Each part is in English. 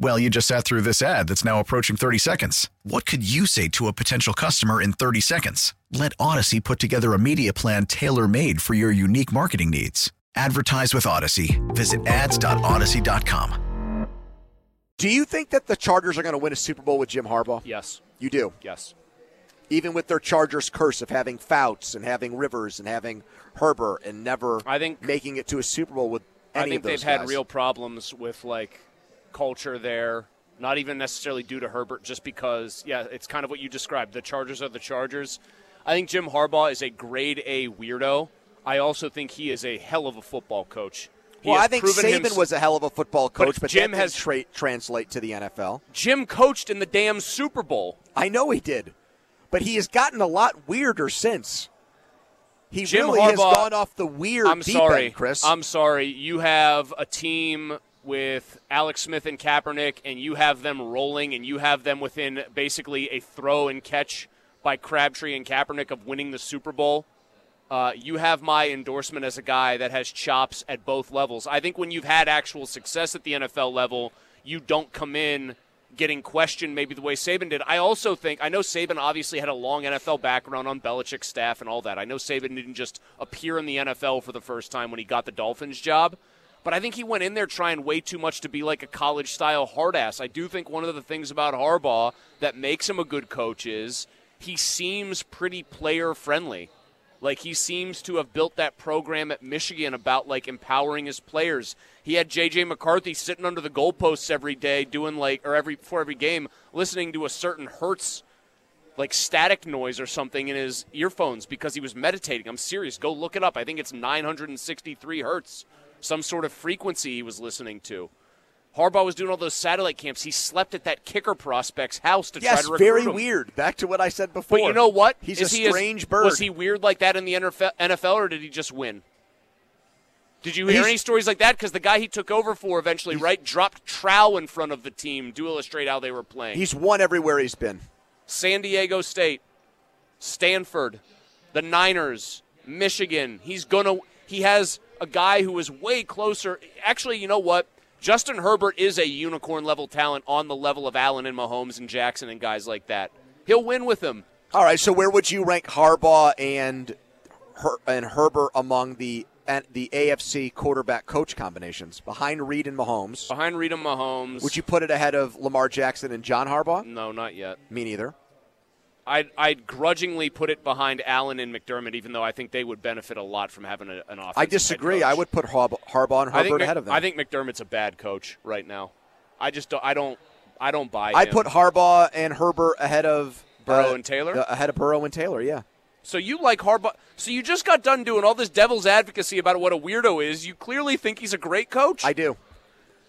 Well, you just sat through this ad that's now approaching 30 seconds. What could you say to a potential customer in 30 seconds? Let Audacy put together a media plan tailor made for your unique marketing needs. Advertise with Audacy. Visit ads.audacy.com. Do you think that the Chargers are going to win a Super Bowl with Jim Harbaugh? Yes. You do? Yes. Even with their Chargers curse of having Fouts and having Rivers and having Herbert and never I think making it to a Super Bowl with any I think of those they've had real problems with like culture there. Not even necessarily due to Herbert, just because yeah, it's kind of what you described. The Chargers are the Chargers. I think Jim Harbaugh is a grade A weirdo. I also think he is a hell of a football coach. He well, I think Saban was a hell of a football coach, but, Jim that has- tra- translate to the NFL. Jim coached in the damn Super Bowl. I know he did, but he has gotten a lot weirder since. He Jim really has Harbaugh- gone off the weird I'm deep sorry, end, Chris. I'm sorry. You have a team with Alex Smith and Kaepernick, and you have them rolling, and you have them within basically a throw and catch by Crabtree and Kaepernick of winning the Super Bowl. Uh, you have my endorsement as a guy that has chops at both levels. I think when you've had actual success at the NFL level, you don't come in getting questioned maybe the way Saban did. I also think I know Saban obviously had a long NFL background on Belichick's staff and all that. I know Saban didn't just appear in the NFL for the first time when he got the Dolphins job. But I think he went in there trying way too much to be like a college style hard ass. I do think one of the things about Harbaugh that makes him a good coach is he seems pretty player friendly. Like he seems to have built that program at Michigan about like empowering his players. He had JJ McCarthy sitting under the goalposts every day doing like or every for every game listening to a certain Hertz like static noise or something in his earphones because he was meditating. I'm serious. Go look it up. I think it's 963 hertz, some sort of frequency he was listening to. Harbaugh was doing all those satellite camps. He slept at that kicker prospect's house to try to recruit very him. weird. Back to what I said before. But you know what? He's Is a he as- strange bird. Was he weird like that in the NFL, NFL or did he just win? Did you hear He's- any stories like that? Because the guy he took over for eventually, right, dropped trowel in front of the team to illustrate how they were playing. He's won everywhere he's been. San Diego State, Stanford, the Niners, Michigan. He's gonna. He has a guy who is way closer. Actually, you know what? Justin Herbert is a unicorn level talent on the level of Allen and Mahomes and Jackson and guys like that. He'll win with them. All right, so where would you rank Harbaugh and Her- and Herbert among the and the AFC quarterback coach combinations behind Reid and Mahomes? Behind Reid and Mahomes. Would you put it ahead of Lamar Jackson and John Harbaugh? No, not yet. Me neither. I'd, I'd grudgingly put it behind Allen and McDermott, even though I think they would benefit a lot from having a, an offense. I disagree. I would put Harbaugh, Harbaugh and Herbert ahead of them. I think McDermott's a bad coach right now. I just don't. I don't. I don't buy. I'd put Harbaugh and Herbert ahead of Burrow uh, and Taylor? uh, ahead of Burrow and Taylor. Yeah. So you like Harbaugh? So you just got done doing all this devil's advocacy about what a weirdo is. You clearly think he's a great coach. I do.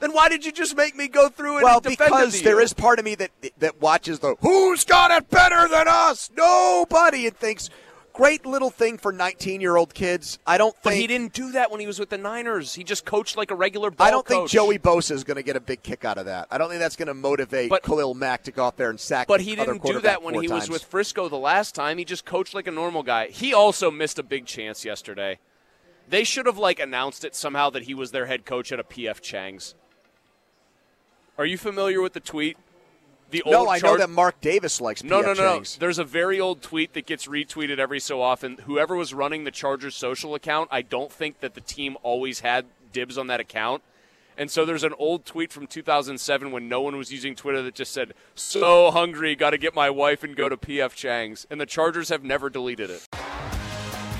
Then why did you just make me go through it? Well, because there is part of me that that watches the "Who's got it better than us?" Nobody, and thinks, "Great little thing for 19-year-old kids." I don't think. But he didn't do that when he was with the Niners. He just coached like a regular I don't think. Joey Bosa is going to get a big kick out of that. I don't think that's going to motivate But- Khalil Mack to go out there and sack. But he didn't do that when he was with Frisco the last time. He just coached like a normal guy. He also missed a big chance yesterday. They should have like announced it somehow that he was their head coach at a PF Chang's. Are you familiar with the tweet? The old No, I know that Mark Davis likes No, no, no. Chang's. There's a very old tweet that gets retweeted every so often. Whoever was running the Chargers social account, I don't think that the team always had dibs on that account. And so there's an old tweet from 2007 when no one was using Twitter that just said, "So hungry, got to get my wife and go to PF Chang's." And the Chargers have never deleted it.